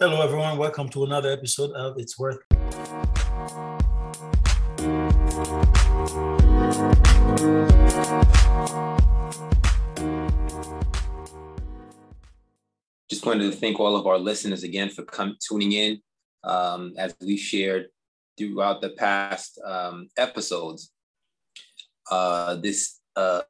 Hello, everyone. Welcome to another episode of It's Worth. Just wanted to thank all of our listeners again for come, tuning in. Um, as we shared throughout the past um, episodes, uh, this uh,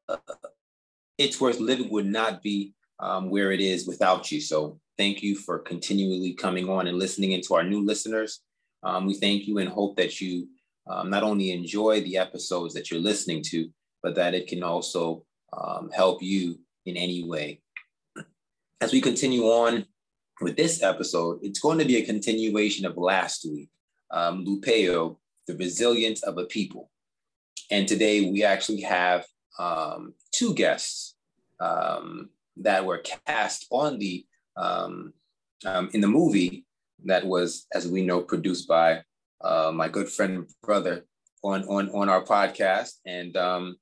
It's Worth Living would not be um, where it is without you. So thank you for continually coming on and listening into our new listeners. Um, we thank you and hope that you um, not only enjoy the episodes that you're listening to, but that it can also um, help you in any way. As we continue on with this episode, it's going to be a continuation of last week, um, Lupeo, the resilience of a people. And today we actually have um, two guests um, that were cast on the um, um, in the movie that was, as we know, produced by uh, my good friend and brother on on on our podcast. And um,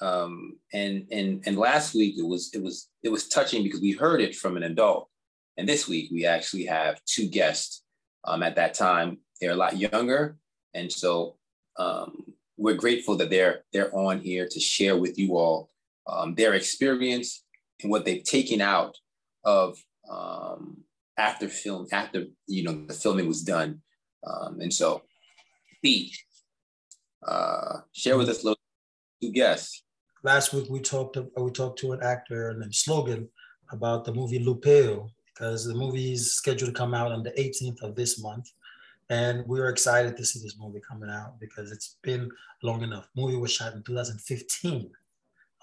um, and and and last week it was it was it was touching because we heard it from an adult, and this week we actually have two guests. Um, at that time, they're a lot younger, and so um, we're grateful that they're they're on here to share with you all um, their experience and what they've taken out of um, after film, after you know the filming was done. Um, and so, B, uh, share with us little two guests. Last week we talked to, we talked to an actor named Slougen about the movie Lupeo because the movie is scheduled to come out on the 18th of this month. And we were excited to see this movie coming out because it's been long enough. movie was shot in 2015.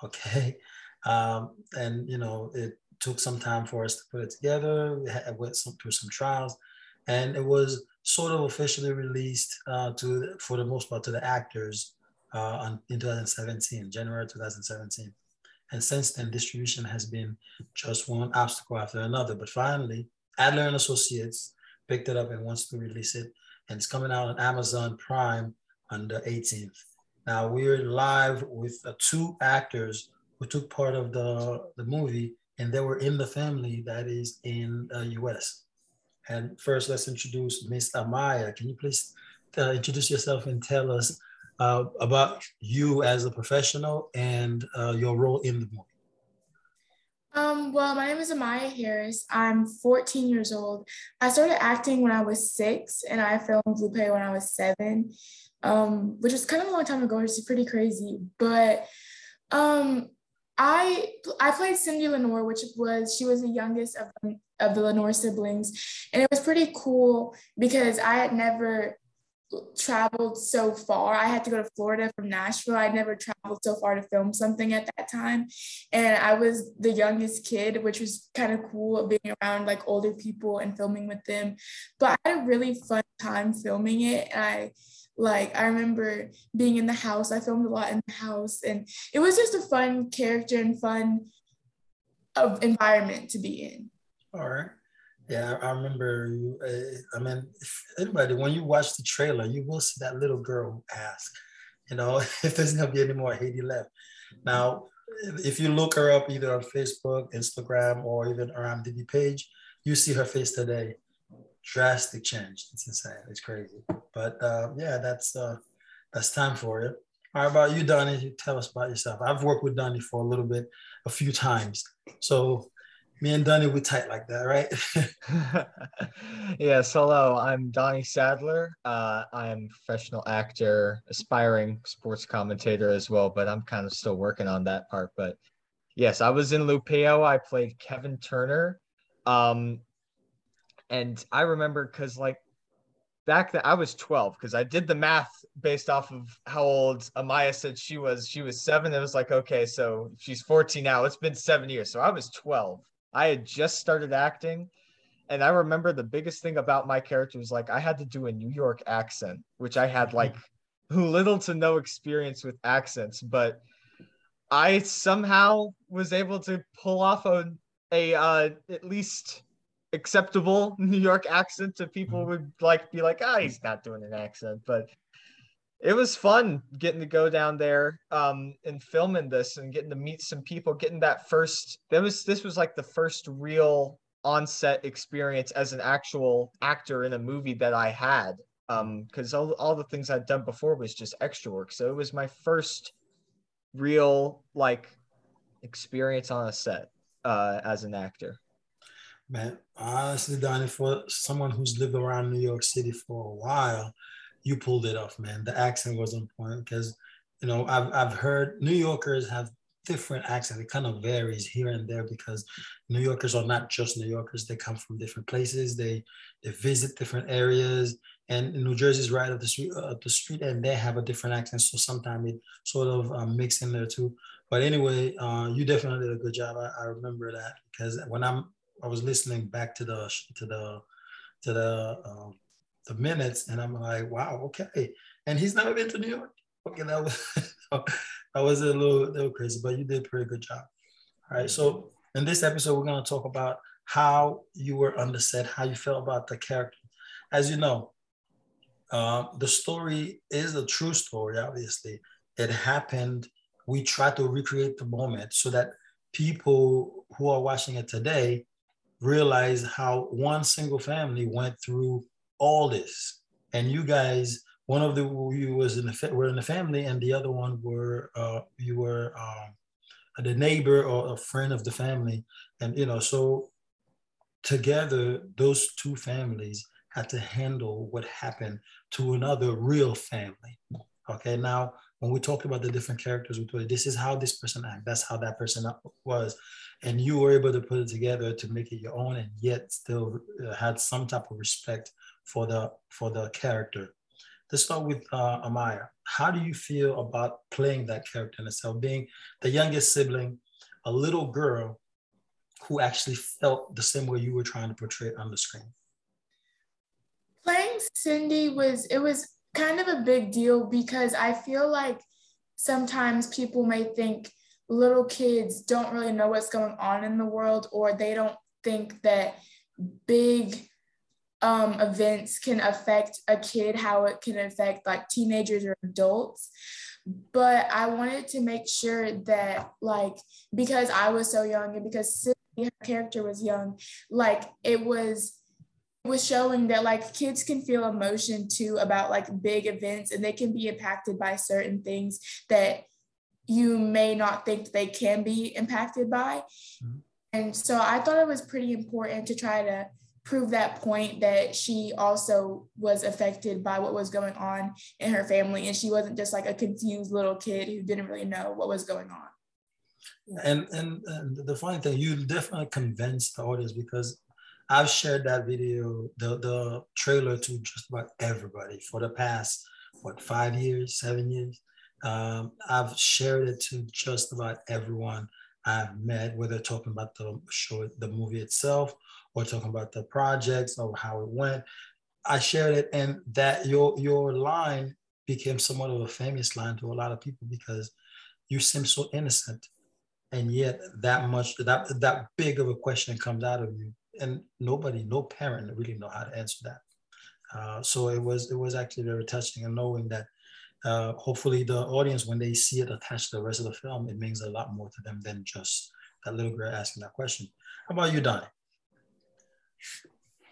Okay. Um, and you know, it took some time for us to put it together. We had, went some, through some trials, and it was sort of officially released uh, to, for the most part, to the actors uh, in 2017, January 2017. And since then, distribution has been just one obstacle after another. But finally, Adler and Associates picked it up and wants to release it, and it's coming out on Amazon Prime on the 18th. Now we're live with uh, two actors who took part of the, the movie and they were in the family that is in the US. And first, let's introduce Miss Amiya. Can you please uh, introduce yourself and tell us uh, about you as a professional and uh, your role in the movie? Um, well, my name is Amiya Harris. I'm 14 years old. I started acting when I was six, and I filmed Lupe when I was seven, um, which was kind of a long time ago. which is pretty crazy. But um, I I played Cindy Lenore, which was she was the youngest of of the Lenore siblings, and it was pretty cool because I had never traveled so far. I had to go to Florida from Nashville. I'd never traveled so far to film something at that time, and I was the youngest kid, which was kind of cool being around like older people and filming with them. But I had a really fun time filming it, and I like I remember being in the house. I filmed a lot in the house, and it was just a fun character and fun of uh, environment to be in. All right. Yeah, I remember you. Uh, I mean, anybody, when you watch the trailer, you will see that little girl ask, you know, if there's gonna be any more Haiti left. Now, if you look her up either on Facebook, Instagram, or even our IMDb page, you see her face today drastic change. It's insane. It's crazy. But uh, yeah, that's uh, that's time for it. How about you, Donny? Tell us about yourself. I've worked with Donny for a little bit, a few times. So me and Donny, we tight like that, right? yes. Hello, I'm Donny Sadler. Uh, I'm professional actor, aspiring sports commentator as well, but I'm kind of still working on that part. But yes, I was in Lupeo. I played Kevin Turner. Um, and I remember because like back then I was 12 because I did the math based off of how old Amiya said she was. She was seven. It was like, okay, so she's 14 now. It's been seven years. So I was 12. I had just started acting. And I remember the biggest thing about my character was like I had to do a New York accent, which I had like little to no experience with accents, but I somehow was able to pull off a, a uh, at least acceptable New York accent to people mm-hmm. would like be like, ah, oh, he's not doing an accent. But it was fun getting to go down there um, and filming this and getting to meet some people, getting that first that was this was like the first real on-set experience as an actual actor in a movie that I had. Um, because all, all the things I'd done before was just extra work. So it was my first real like experience on a set uh, as an actor. Man, honestly, Donny, for someone who's lived around New York City for a while, you pulled it off, man. The accent was on point because, you know, I've, I've heard New Yorkers have different accent. It kind of varies here and there because New Yorkers are not just New Yorkers. They come from different places. They they visit different areas. And New Jersey's right up the street, uh, the street, and they have a different accent. So sometimes it sort of um, mix in there too. But anyway, uh, you definitely did a good job. I, I remember that because when I'm I was listening back to the to the to the uh, the minutes, and I'm like, wow, okay. And he's never been to New York. Okay, that was that was a little, little crazy, but you did a pretty good job. All right, so in this episode, we're gonna talk about how you were on the set, how you felt about the character. As you know, uh, the story is a true story. Obviously, it happened. We try to recreate the moment so that people who are watching it today realize how one single family went through all this. And you guys, one of the you was in the were in the family, and the other one were uh, you were um, the neighbor or a friend of the family, and you know so together those two families had to handle what happened to another real family. Okay, now when we talked about the different characters, we told this is how this person act, that's how that person was, and you were able to put it together to make it your own, and yet still uh, had some type of respect for the for the character. Let's start with uh, Amiya. How do you feel about playing that character in itself, being the youngest sibling, a little girl who actually felt the same way you were trying to portray on the screen? Playing Cindy was it was kind of a big deal because I feel like sometimes people may think little kids don't really know what's going on in the world or they don't think that big um, events can affect a kid how it can affect like teenagers or adults. But i wanted to make sure that like because i was so young and because Cindy, her character was young like it was was showing that like kids can feel emotion too about like big events and they can be impacted by certain things that you may not think they can be impacted by. Mm-hmm. And so I thought it was pretty important to try to prove that point that she also was affected by what was going on in her family and she wasn't just like a confused little kid who didn't really know what was going on. And and, and the funny thing, you definitely convinced the audience because I've shared that video, the, the trailer to just about everybody for the past, what, five years, seven years. Um, I've shared it to just about everyone I've met, whether talking about the show, the movie itself, or talking about the projects or how it went. I shared it, and that your your line became somewhat of a famous line to a lot of people because you seem so innocent, and yet that much that that big of a question comes out of you and nobody, no parent really know how to answer that. Uh, so it was it was actually very touching and knowing that uh, hopefully the audience when they see it attached to the rest of the film, it means a lot more to them than just that little girl asking that question. How about you, Donny?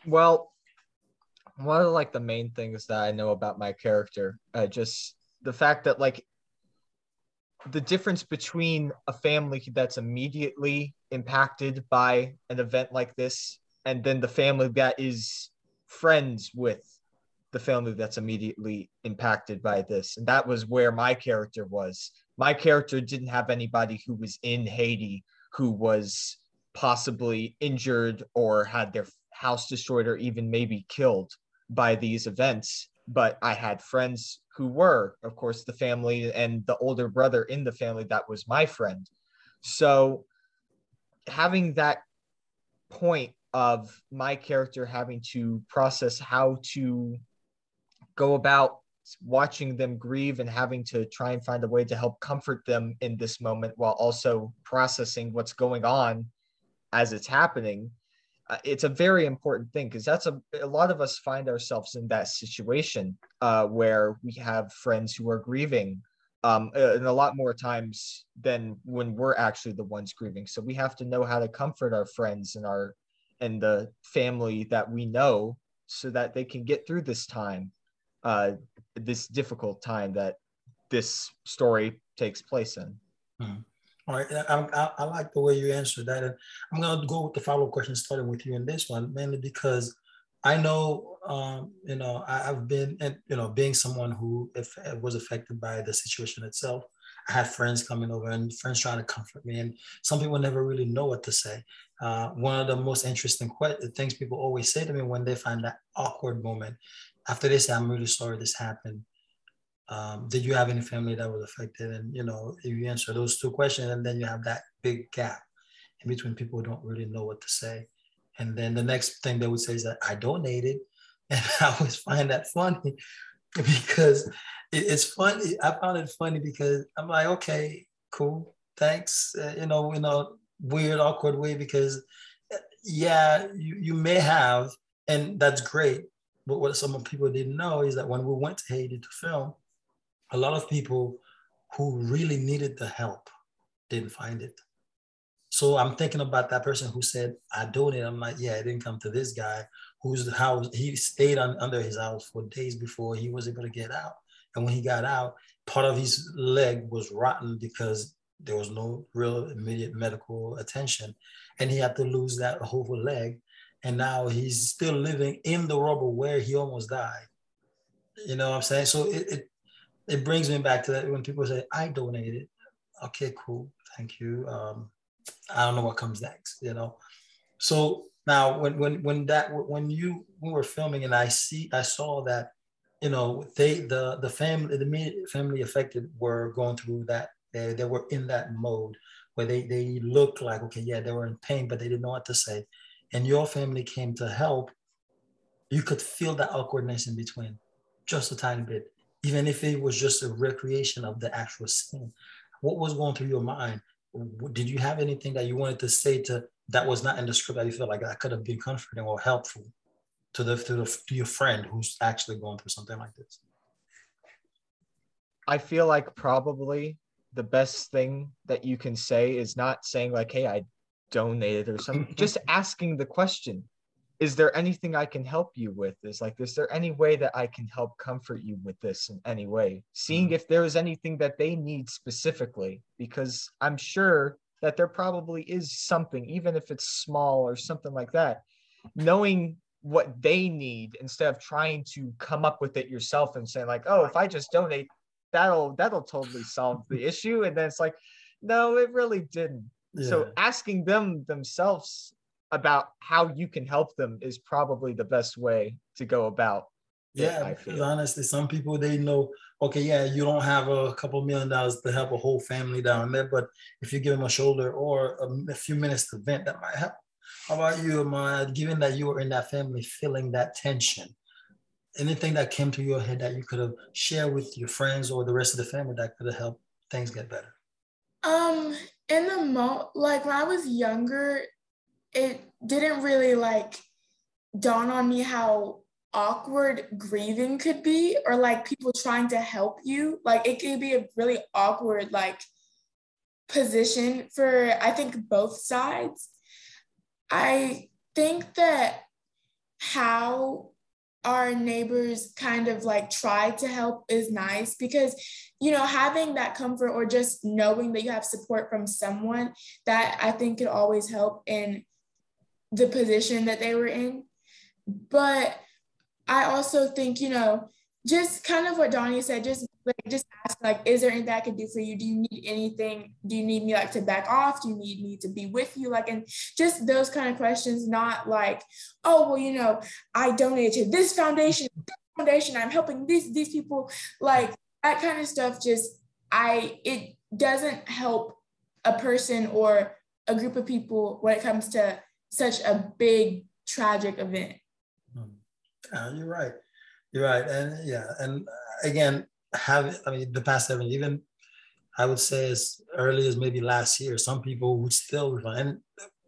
Well, one of like the main things that I know about my character, uh, just the fact that like the difference between a family that's immediately impacted by an event like this and then the family that is friends with the family that's immediately impacted by this and that was where my character was my character didn't have anybody who was in haiti who was possibly injured or had their house destroyed or even maybe killed by these events but I had friends who were, of course, the family and the older brother in the family that was my friend. So having that point of my character having to process how to go about watching them grieve and having to try and find a way to help comfort them in this moment while also processing what's going on as it's happening uh, it's a very important thing because that's a, a lot of us find ourselves in that situation uh, where we have friends who are grieving um, uh, and a lot more times than when we're actually the ones grieving so we have to know how to comfort our friends and our and the family that we know so that they can get through this time, uh, this difficult time that this story takes place in. Hmm. All right, I, I, I, like the way you answered that. And I'm going to go with the follow up question, starting with you in this one, mainly because I know, um, you know, I, have been, and you know, being someone who if, was affected by the situation itself, I had friends coming over and friends trying to comfort me, and some people never really know what to say. Uh, one of the most interesting que- things people always say to me when they find that awkward moment after they say, "I'm really sorry this happened." Um, did you have any family that was affected? And you know, if you answer those two questions, and then you have that big gap in between people who don't really know what to say. And then the next thing they would say is that I donated, and I always find that funny because it's funny. I found it funny because I'm like, okay, cool, thanks. Uh, you know, in a weird, awkward way because, uh, yeah, you, you may have, and that's great. But what some people didn't know is that when we went to Haiti to film, a lot of people who really needed the help didn't find it. So I'm thinking about that person who said, I donated. I'm like, yeah, it didn't come to this guy whose house he stayed on, under his house for days before he was able to get out. And when he got out, part of his leg was rotten because there was no real immediate medical attention. And he had to lose that whole leg. And now he's still living in the rubble where he almost died. You know what I'm saying? So it, it, it brings me back to that when people say, I donated. Okay, cool. Thank you. Um, I don't know what comes next, you know? So now when, when, when that, when you, we were filming and I see, I saw that you know, they the the family the family affected were going through that. They, they were in that mode where they they looked like okay, yeah, they were in pain, but they didn't know what to say. And your family came to help. You could feel that awkwardness in between, just a tiny bit, even if it was just a recreation of the actual scene. What was going through your mind? Did you have anything that you wanted to say to that was not in the script that you felt like that could have been comforting or helpful? to the to the to your friend who's actually going through something like this? I feel like probably the best thing that you can say is not saying like, "Hey, I donated" or something. just asking the question, "Is there anything I can help you with?" Is like, "Is there any way that I can help comfort you with this in any way?" Seeing mm-hmm. if there is anything that they need specifically, because I'm sure that there probably is something, even if it's small or something like that. Knowing what they need instead of trying to come up with it yourself and saying like oh if i just donate that'll that'll totally solve the issue and then it's like no it really didn't yeah. so asking them themselves about how you can help them is probably the best way to go about yeah because honestly some people they know okay yeah you don't have a couple million dollars to help a whole family down there but if you give them a shoulder or a, a few minutes to vent that might help how about you, Amiya? Given that you were in that family, feeling that tension, anything that came to your head that you could have shared with your friends or the rest of the family that could have helped things get better? Um, in the mo, like when I was younger, it didn't really like dawn on me how awkward grieving could be, or like people trying to help you. Like it could be a really awkward like position for I think both sides. I think that how our neighbors kind of like try to help is nice because you know having that comfort or just knowing that you have support from someone that i think could always help in the position that they were in. But i also think you know just kind of what donny said just like just ask like is there anything i can do for you? Do you need anything? Do you need me like to back off? Do you need me to be with you? Like and just those kind of questions not like oh well you know i donated to this foundation this foundation i'm helping these these people. Like that kind of stuff just i it doesn't help a person or a group of people when it comes to such a big tragic event. Yeah, you're right. You're right. And yeah and uh, again have I mean the past seven, even I would say as early as maybe last year, some people would still and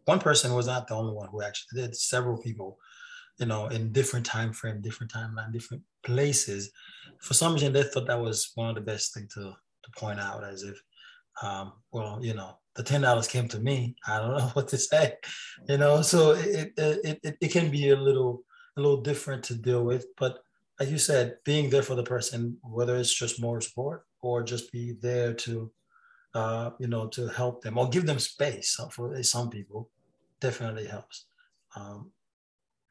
one person was not the only one who actually did. Several people, you know, in different time frame, different timeline, different places. For some reason, they thought that was one of the best thing to to point out, as if, um, well, you know, the ten dollars came to me. I don't know what to say, you know. So it it, it it can be a little a little different to deal with, but like you said, being there for the person, whether it's just more support or just be there to, uh, you know, to help them or give them space for some people, definitely helps. Um,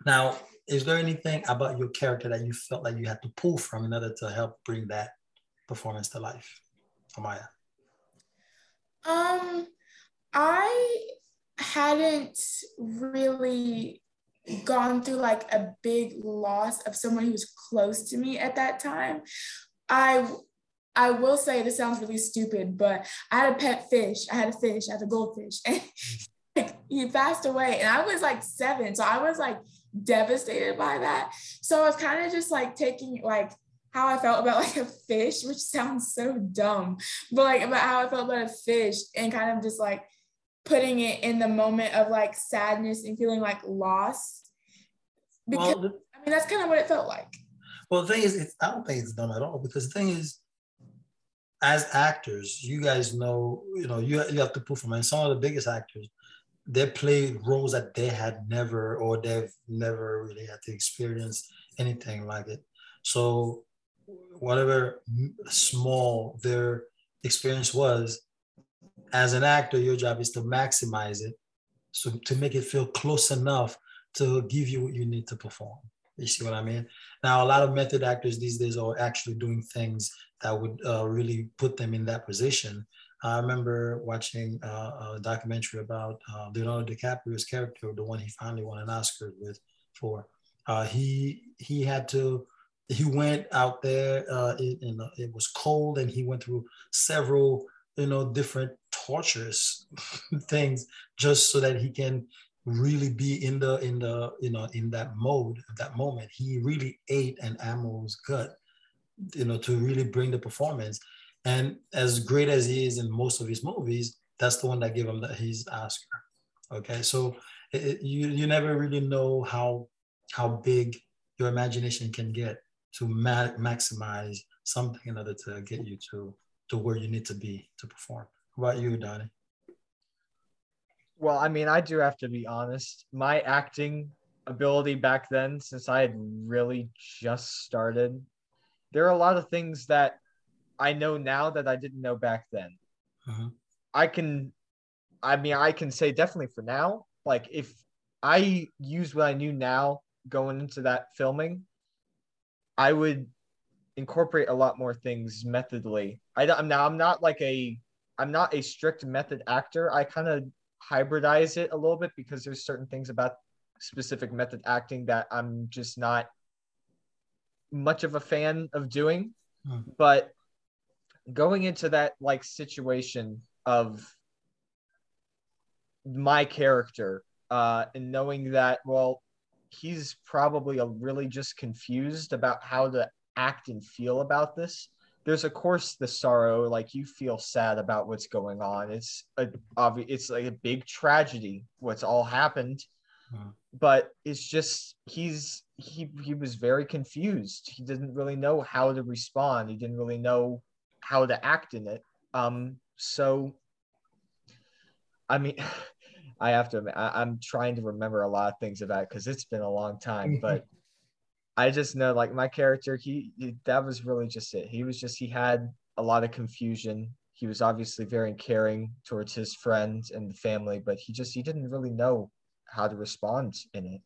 now, is there anything about your character that you felt like you had to pull from in order to help bring that performance to life, Amiya? Um, I hadn't really gone through like a big loss of someone who was close to me at that time. I I will say this sounds really stupid, but I had a pet fish. I had a fish, I had a goldfish, and he passed away. And I was like seven. So I was like devastated by that. So I was kind of just like taking like how I felt about like a fish, which sounds so dumb, but like about how I felt about a fish and kind of just like putting it in the moment of like sadness and feeling like lost. Because well, I mean that's kind of what it felt like. Well, the thing is, I don't think it's dumb at all because the thing is, as actors, you guys know, you know, you, you have to perform. And some of the biggest actors, they play roles that they had never or they've never really had to experience anything like it. So whatever small their experience was, as an actor, your job is to maximize it. So to make it feel close enough to give you what you need to perform. You see what I mean? Now, a lot of method actors these days are actually doing things that would uh, really put them in that position. I remember watching uh, a documentary about uh, Leonardo DiCaprio's character, the one he finally won an Oscar with for. Uh, he he had to he went out there. Uh, it, it was cold, and he went through several you know different torturous things just so that he can really be in the in the you know in that mode that moment. He really ate an animal's gut you know to really bring the performance. And as great as he is in most of his movies that's the one that gave him the, his oscar. Okay so it, you you never really know how how big your imagination can get to ma- maximize something in order to get you to to where you need to be to perform. How about you, Donny? Well, I mean, I do have to be honest. My acting ability back then, since I had really just started, there are a lot of things that I know now that I didn't know back then. Uh-huh. I can, I mean, I can say definitely for now, like if I use what I knew now going into that filming, I would incorporate a lot more things methodly. I, I'm now I'm not like a I'm not a strict method actor. I kind of hybridize it a little bit because there's certain things about specific method acting that I'm just not much of a fan of doing. Hmm. But going into that like situation of my character uh, and knowing that well he's probably a really just confused about how to act and feel about this. There's of course the sorrow like you feel sad about what's going on. It's a obvious it's like a big tragedy what's all happened. Hmm. but it's just he's he he was very confused. He didn't really know how to respond. He didn't really know how to act in it. Um so i mean i have to I, i'm trying to remember a lot of things about because it's been a long time but I just know like my character, he, he, that was really just it. He was just he had a lot of confusion. He was obviously very caring towards his friends and the family, but he just he didn't really know how to respond in it.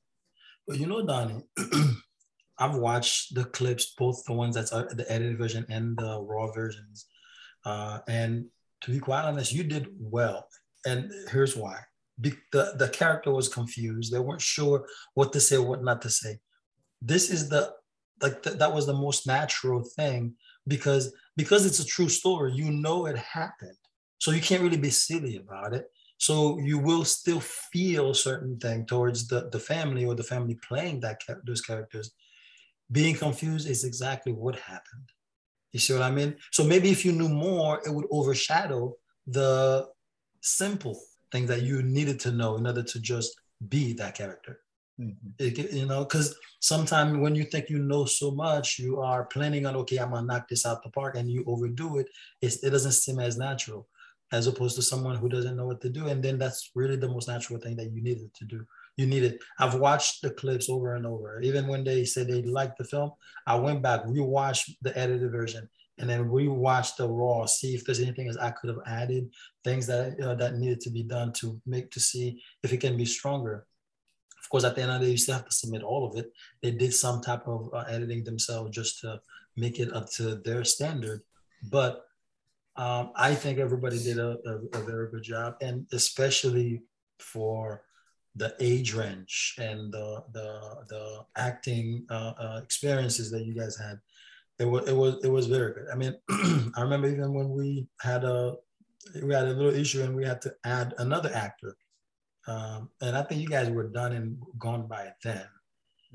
Well, you know, Donny, I've watched the clips, both the ones that's the edited version and the raw versions. Uh, and to be quite honest, you did well. And here's why. The, the character was confused. They weren't sure what to say, what not to say. This is the like th- that was the most natural thing because because it's a true story you know it happened. So you can't really be silly about it. So you will still feel certain thing towards the, the family or the family playing that those characters. Being confused is exactly what happened. You see what i mean? So maybe if you knew more it would overshadow the simple thing that you needed to know in order to just be that character Mm-hmm. It, you know, because sometimes when you think you know so much, you are planning on, okay, I'm gonna knock this out the park, and you overdo it. It's, it doesn't seem as natural. as opposed to someone who doesn't know what to do. And then that's really the most natural thing that you needed to do. You needed. I've watched the clips over and over. Even when they said they liked the film, I went back, rewatched the edited version, and then rewatched the raw, see if there's anything else I could have added, things that uh, that needed to be done to make to see if it can be stronger. Of course, at the end of the day, you still have to submit all of it. They did some type of uh, editing themselves just to make it up to their standard, but um, I think everybody did a, a, a, very good job, and especially for the age range and the the, the acting uh, uh, experiences that you guys had. It was it was it was very good. I mean, I remember even when we had a we had a little issue and we had to add another actor, um, and I think you guys were done and gone by then.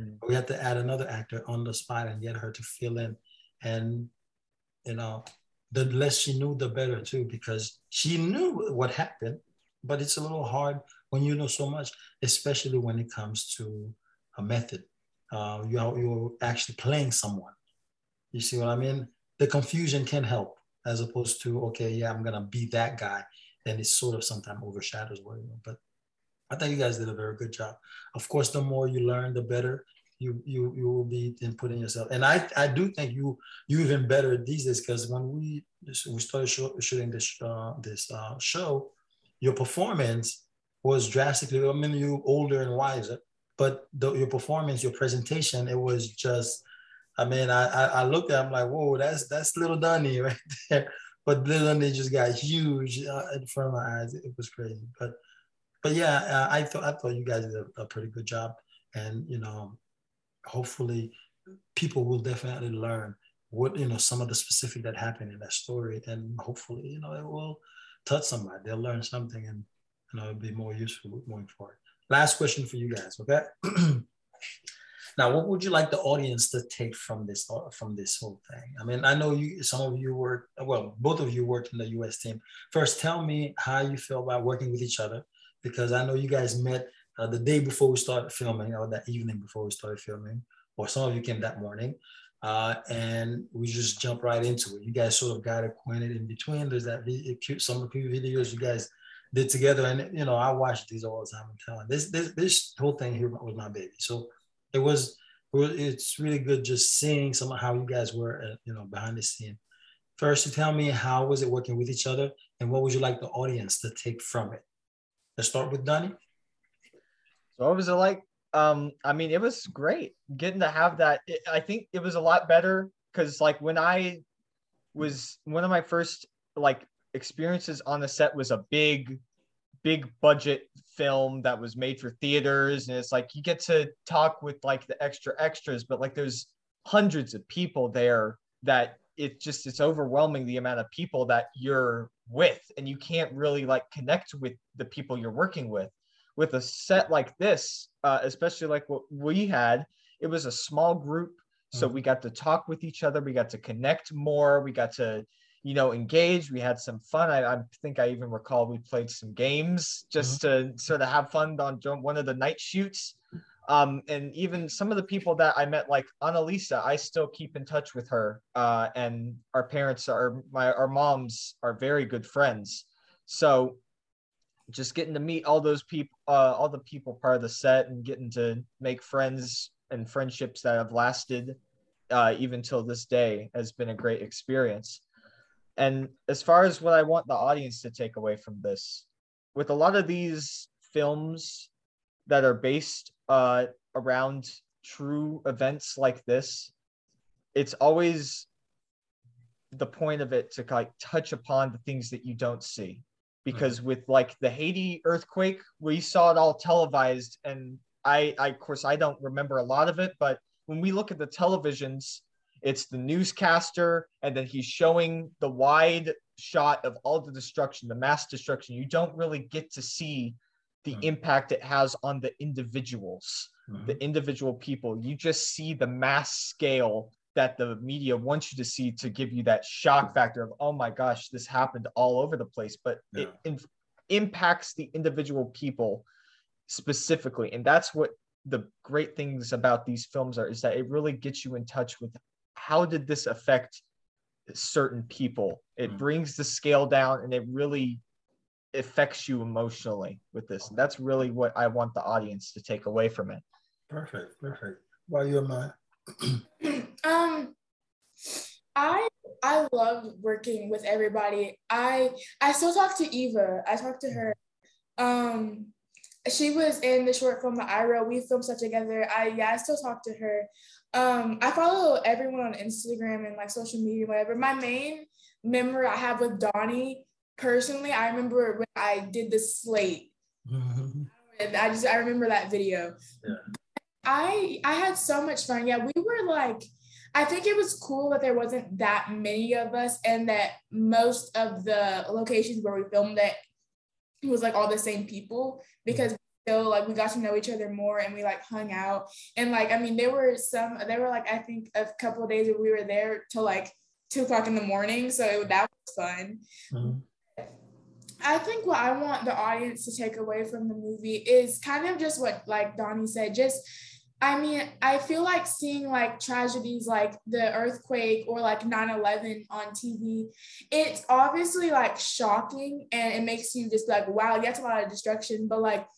Mm-hmm. We had to add another actor on the spot and get her to fill in, and you know the less she knew, the better too, because she knew what happened. But it's a little hard when you know so much, especially when it comes to a method. Uh, you are, you're actually playing someone. You see what I mean? The confusion can help as opposed to, okay, yeah, I'm going to be that guy. And it sort of sometimes overshadows what you know. But I think you guys did a very good job. Of course, the more you learn, the better you you you will be in putting yourself. And I I do think you you even better these days because when we we started show, shooting this uh, this uh, show, your performance was drastically. I mean, you older and wiser, but the, your performance, your presentation, it was just. I mean, I, I, I looked at, I'm like, whoa, that's that's little Donny right there. But little Donny just got huge uh, in front of my eyes. It was crazy. But but yeah, uh, I thought I thought you guys did a, a pretty good job, and you know, hopefully people will definitely learn what you know some of the specific that happened in that story and hopefully you know it will touch somebody they'll learn something and you know it'll be more useful going forward last question for you guys okay now what would you like the audience to take from this from this whole thing i mean i know you some of you work well both of you worked in the us team first tell me how you feel about working with each other because i know you guys met uh, the day before we started filming, or that evening before we started filming, or some of you came that morning, uh, and we just jumped right into it. You guys sort of got acquainted in between. There's that some of the videos you guys did together, and you know I watch these all the time. I'm telling this this this whole thing here was my baby. So it was it's really good just seeing some of how you guys were, uh, you know, behind the scene. First, you tell me how was it working with each other, and what would you like the audience to take from it? Let's start with Donny. So what was it like? Um, I mean, it was great getting to have that. It, I think it was a lot better because, like, when I was one of my first like experiences on the set was a big, big budget film that was made for theaters, and it's like you get to talk with like the extra extras, but like there's hundreds of people there that it just it's overwhelming the amount of people that you're with and you can't really like connect with the people you're working with with a set like this, uh, especially like what we had, it was a small group. So mm-hmm. we got to talk with each other. We got to connect more. We got to, you know, engage. We had some fun. I, I think I even recall we played some games just mm-hmm. to sort of have fun on one of the night shoots. Um, and even some of the people that I met, like Annalisa, I still keep in touch with her. Uh, and our parents are my our moms are very good friends. So just getting to meet all those people, uh, all the people part of the set, and getting to make friends and friendships that have lasted uh, even till this day has been a great experience. And as far as what I want the audience to take away from this, with a lot of these films that are based uh, around true events like this, it's always the point of it to like touch upon the things that you don't see because mm-hmm. with like the Haiti earthquake, we saw it all televised, and I, I, of course, I don't remember a lot of it, but when we look at the televisions, it's the newscaster, and then he's showing the wide shot of all the destruction, the mass destruction. You don't really get to see the mm-hmm. impact it has on the individuals, mm-hmm. the individual people. You just see the mass scale that the media wants you to see to give you that shock factor of oh my gosh this happened all over the place but yeah. it in, impacts the individual people specifically and that's what the great things about these films are is that it really gets you in touch with how did this affect certain people. It Mhm. brings the scale down and it really affects you emotionally with this. That's really what I want the audience to take away from it. Perfect, perfect. Why you mine? um i i love working with everybody i i still talk to eva i talk to her um she was in the short film that i wrote we filmed stuff together i yeah i still talk to her um i follow everyone on instagram and like social media whatever my main memory i have with donny personally i remember when i did the slate and I just I remember that video. Yeah. I I had so much fun. Yeah, we were like I think it was cool that there wasn't that many of us and that most of the locations where we filmed it was like all the same people because still like we got to know each other more and we like hung out and like I mean there were some there were like I think a couple of days where we were there till like two o'clock in the morning so it, that was fun. Mhm. I think what I want the audience to take away from the movie is kind of just what like Donny said, just I mean, I feel like seeing like tragedies like the earthquake or like 9/11 on TV, it's obviously like shocking and it makes you just like, wow, that's a lot of destruction. But like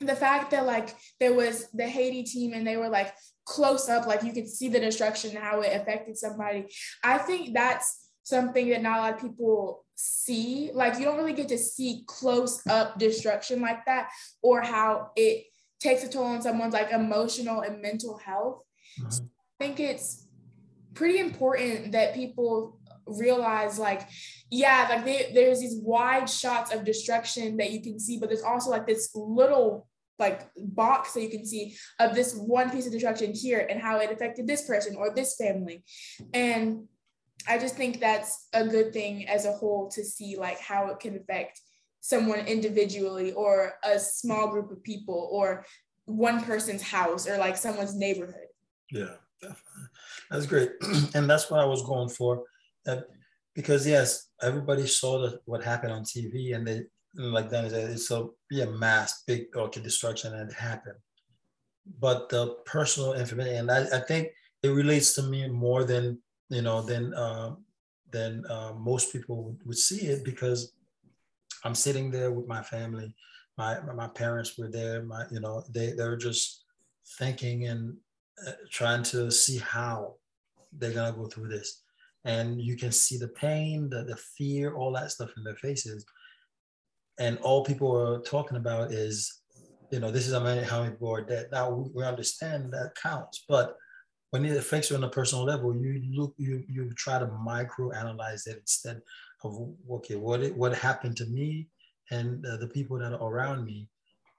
the fact that like there was the Haiti team and they were like close up, like you could see the destruction and how it affected somebody. I think that's something that not a lot of people see. Like you don't really get to see close up destruction like that or how it takes a toll on someone's like emotional and mental health. Mhm. I think it's pretty important that people realize like yeah like they, there's these wide shots of destruction that you can see but there's also like this little like box that you can see of this one piece of destruction here and how it affected this person or this family and i just think that's a good thing as a whole to see like how it can affect someone individually or a small group of people or one person's house or like someone's neighborhood Yeah, definitely. That's great. and that's what I was going for. Uh, because yes, everybody saw the, what happened on TV and they like Danny said, it's a be a mass big orchid destruction it happened. But the personal information, and I, I think it relates to me more than you know than um, than uh, most people would, would see it because I'm sitting there with my family. My my parents were there. My you know they they're just thinking and uh, trying to see how they're gonna go through this, and you can see the pain, the the fear, all that stuff in their faces, and all people are talking about is, you know, this is how many how many people are dead. Now we, understand that counts, but when it affects you on a personal level, you look you you try to micro analyze it instead of okay, what it, what happened to me and uh, the people that are around me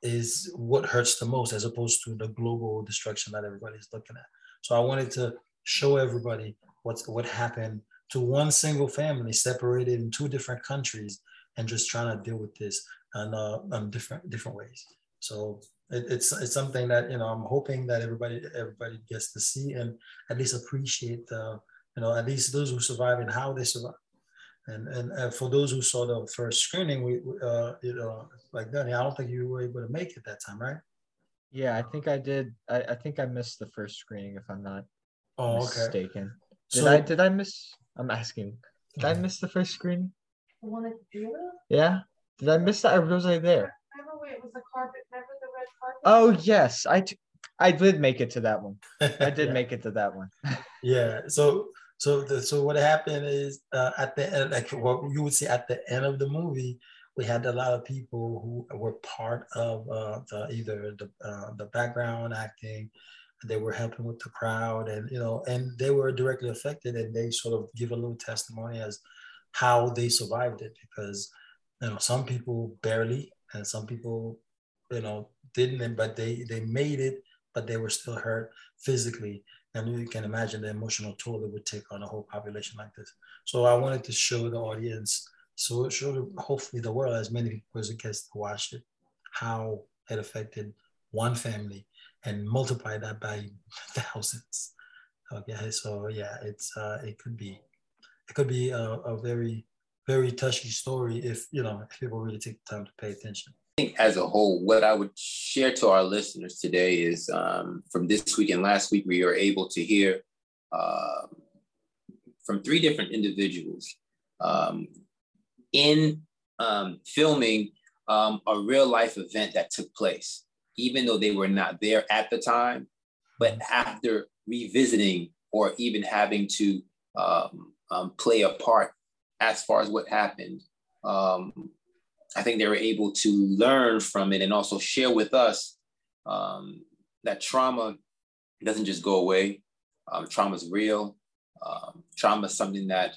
is what hurts the most as opposed to the global destruction that everybody's looking at. So I wanted to show everybody what's what happened to one single family separated in two different countries and just trying to deal with this on, uh, on different different ways. So it, it's it's something that you know I'm hoping that everybody everybody gets to see and at least appreciate the you know at least those who survive and how they survive. And and uh, for those who saw the first screening, we uh, you know like Danny, I don't think you were able to make it that time, right? Yeah, I think I did. I, I think I missed the first screening if I'm not Oh, okay. mistaken. Did So I did I miss I'm asking. Did I miss the first screening? The one at the theater? Yeah? Did I miss that or was I there? Remember when it was the carpet, remember the red carpet? Oh yes, I t- I did make it to that one. I did Yeah. make it to that one. Yeah. So so the, so what happened is uh, at the end, like what you would see at the end of the movie, we had a lot of people who were part of uh, the either the uh, the background acting, they were helping with the crowd, and you know, and they were directly affected, and they sort of give a little testimony as how they survived it because you know some people barely, and some people you know didn't, but they they made it, but they were still hurt physically and you can imagine the emotional toll it would take on a whole population like this. So I wanted to show the audience, so show hopefully the world, as many people as it gets to watch it, how it affected one family and multiply that by thousands. Okay, so yeah, it's uh, it could be it could be a, a very very touchy story if you know if people really take the time to pay attention. I think as a whole, what I would share to our listeners today is um, from this week and last week, we were able to hear uh, from three different individuals um, in um, filming um, a real life event that took place, even though they were not there at the time, but after revisiting or even having to um, play a part as far as what happened. Um, I think they were able to learn from it and also share with us um, that trauma doesn't just go away. Um, trauma is real. Um, trauma is something that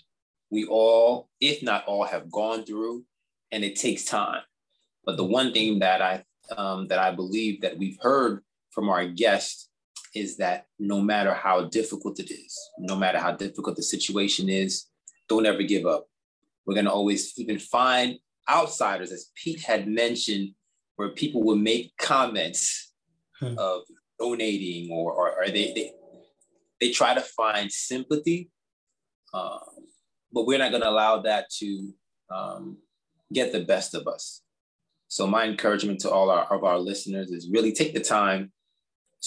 we all, if not all, have gone through, and it takes time. But the one thing that I um, that I believe that we've heard from our guests is that no matter how difficult it is, no matter how difficult the situation is, don't ever give up. We're going to always even find outsiders, as Pete had mentioned, where people will make comments hmm. of donating or, or, or, they, they, they try to find sympathy, um, but we're not going to allow that to um, get the best of us. So my encouragement to all our, of our listeners is really take the time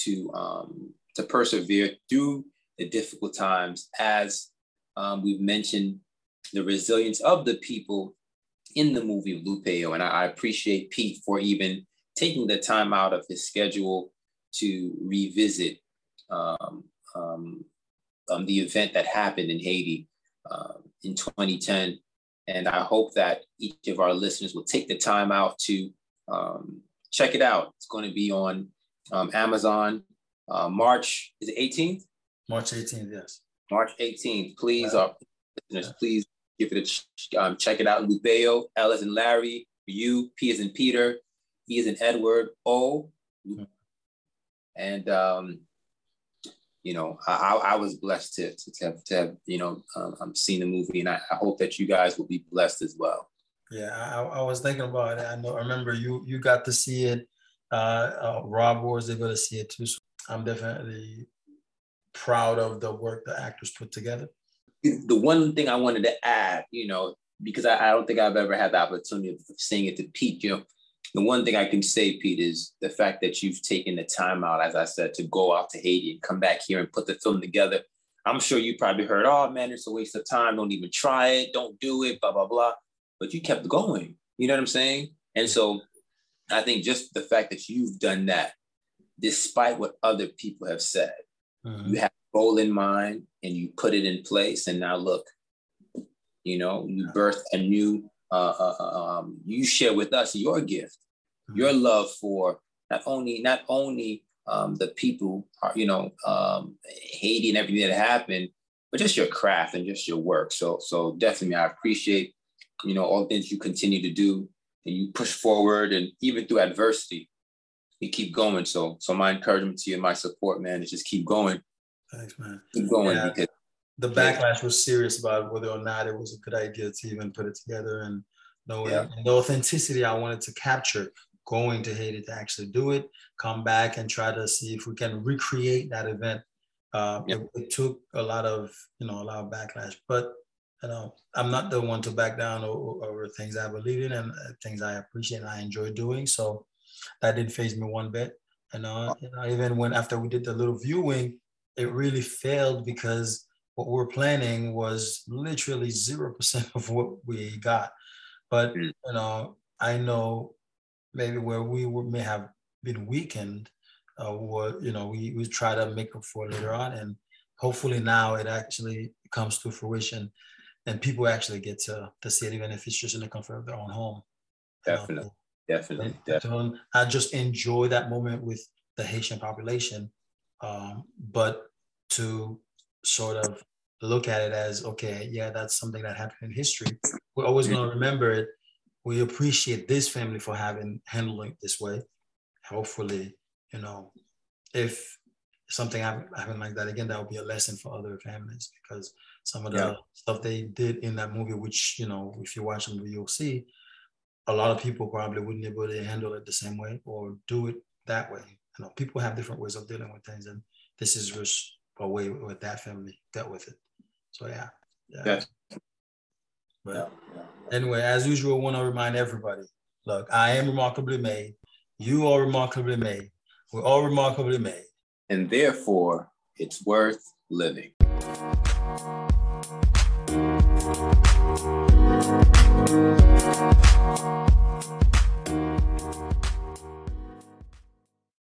to um, to persevere through the difficult times as um, we've mentioned the resilience of the people in the movie Lupeo. And I, I appreciate Pete for even taking the time out of his schedule to revisit um, um, um, the event that happened in Haiti uh, in 2010. And I hope that each of our listeners will take the time out to um, check it out. It's going to be on um, Amazon uh, March, is it 18th? March 18th, yes. March 18th. Please, uh, listeners, please give it a um, check it out. Lupeo, L as in Larry, U, P as in Peter, E is in Edward, O. Mm-hmm. And um, you know, I, I was blessed to, to, have, to have, you know, um, I'm seeing the movie and I, I, hope that you guys will be blessed as well. Yeah, I, I was thinking about it. I know, I remember you, you got to see it. Uh, uh, Rob was able to see it too. So I'm definitely proud of the work the actors put together. The one thing I wanted to add, you know, because I, I don't think I've ever had the opportunity of saying it to Pete, you know, the one thing I can say, Pete, is the fact that you've taken the time out, as I said, to go out to Haiti and come back here and put the film together. I'm sure you probably heard, oh man, it's a waste of time. Don't even try it. Don't do it, blah, blah, blah. But you kept going. You know what I'm saying? And so I think just the fact that you've done that, despite what other people have said, mm-hmm. you have a goal in mind and you put it in place. And now look, you know, you birth a new uh, uh, uh, um, you share with us your gift, mm-hmm. your love for not only not only um, the people, are, you know, um, Haiti and everything that happened, but just your craft and just your work. So, so definitely, I appreciate, you know, all the things you continue to do and you push forward, and even through adversity, you keep going. So, so my encouragement to you, and my support, man, is just keep going. Thanks, man. Keep going yeah. because the backlash was serious about whether or not it was a good idea to even put it together and knowing yeah. the authenticity I wanted to capture going to Haiti to actually do it, come back and try to see if we can recreate that event. Uh, it, it, took a lot of, you know, a lot of backlash, but you know, I'm not the one to back down over, over things I believe in and uh, things I appreciate and I enjoy doing. So that didn't faze me one bit. And uh, you know, even when after we did the little viewing, it really failed because what we're planning was literally 0% of what we got. But, hmm. you know, I know maybe where we may have been weakened, uh, what, you know, we, we try to make up for later on. And hopefully now it actually comes to fruition and people actually get to, to see it, even if it's just in the comfort of their own home. Definitely. definitely. definitely. I just enjoy that moment with the Haitian population. Um, but to sort of look at it as okay, yeah, that's something that happened in history. We're always going to remember it. We appreciate this family for having handling it this way. Hopefully, you know, if something happened like that again, that would be a lesson for other families because some of the yeah. stuff they did in that movie, which you know, if you watch the movie, you'll see a lot of people probably wouldn't be able to handle it the same way or do it that way. You know, people have different ways of dealing with things, and this is just a way with that family dealt with it. So yeah. Yeah. Yes. But anyway, as usual, I want to remind everybody, look, I am remarkably made. You are remarkably made. We're all remarkably made. And therefore, it's worth living. Thank you.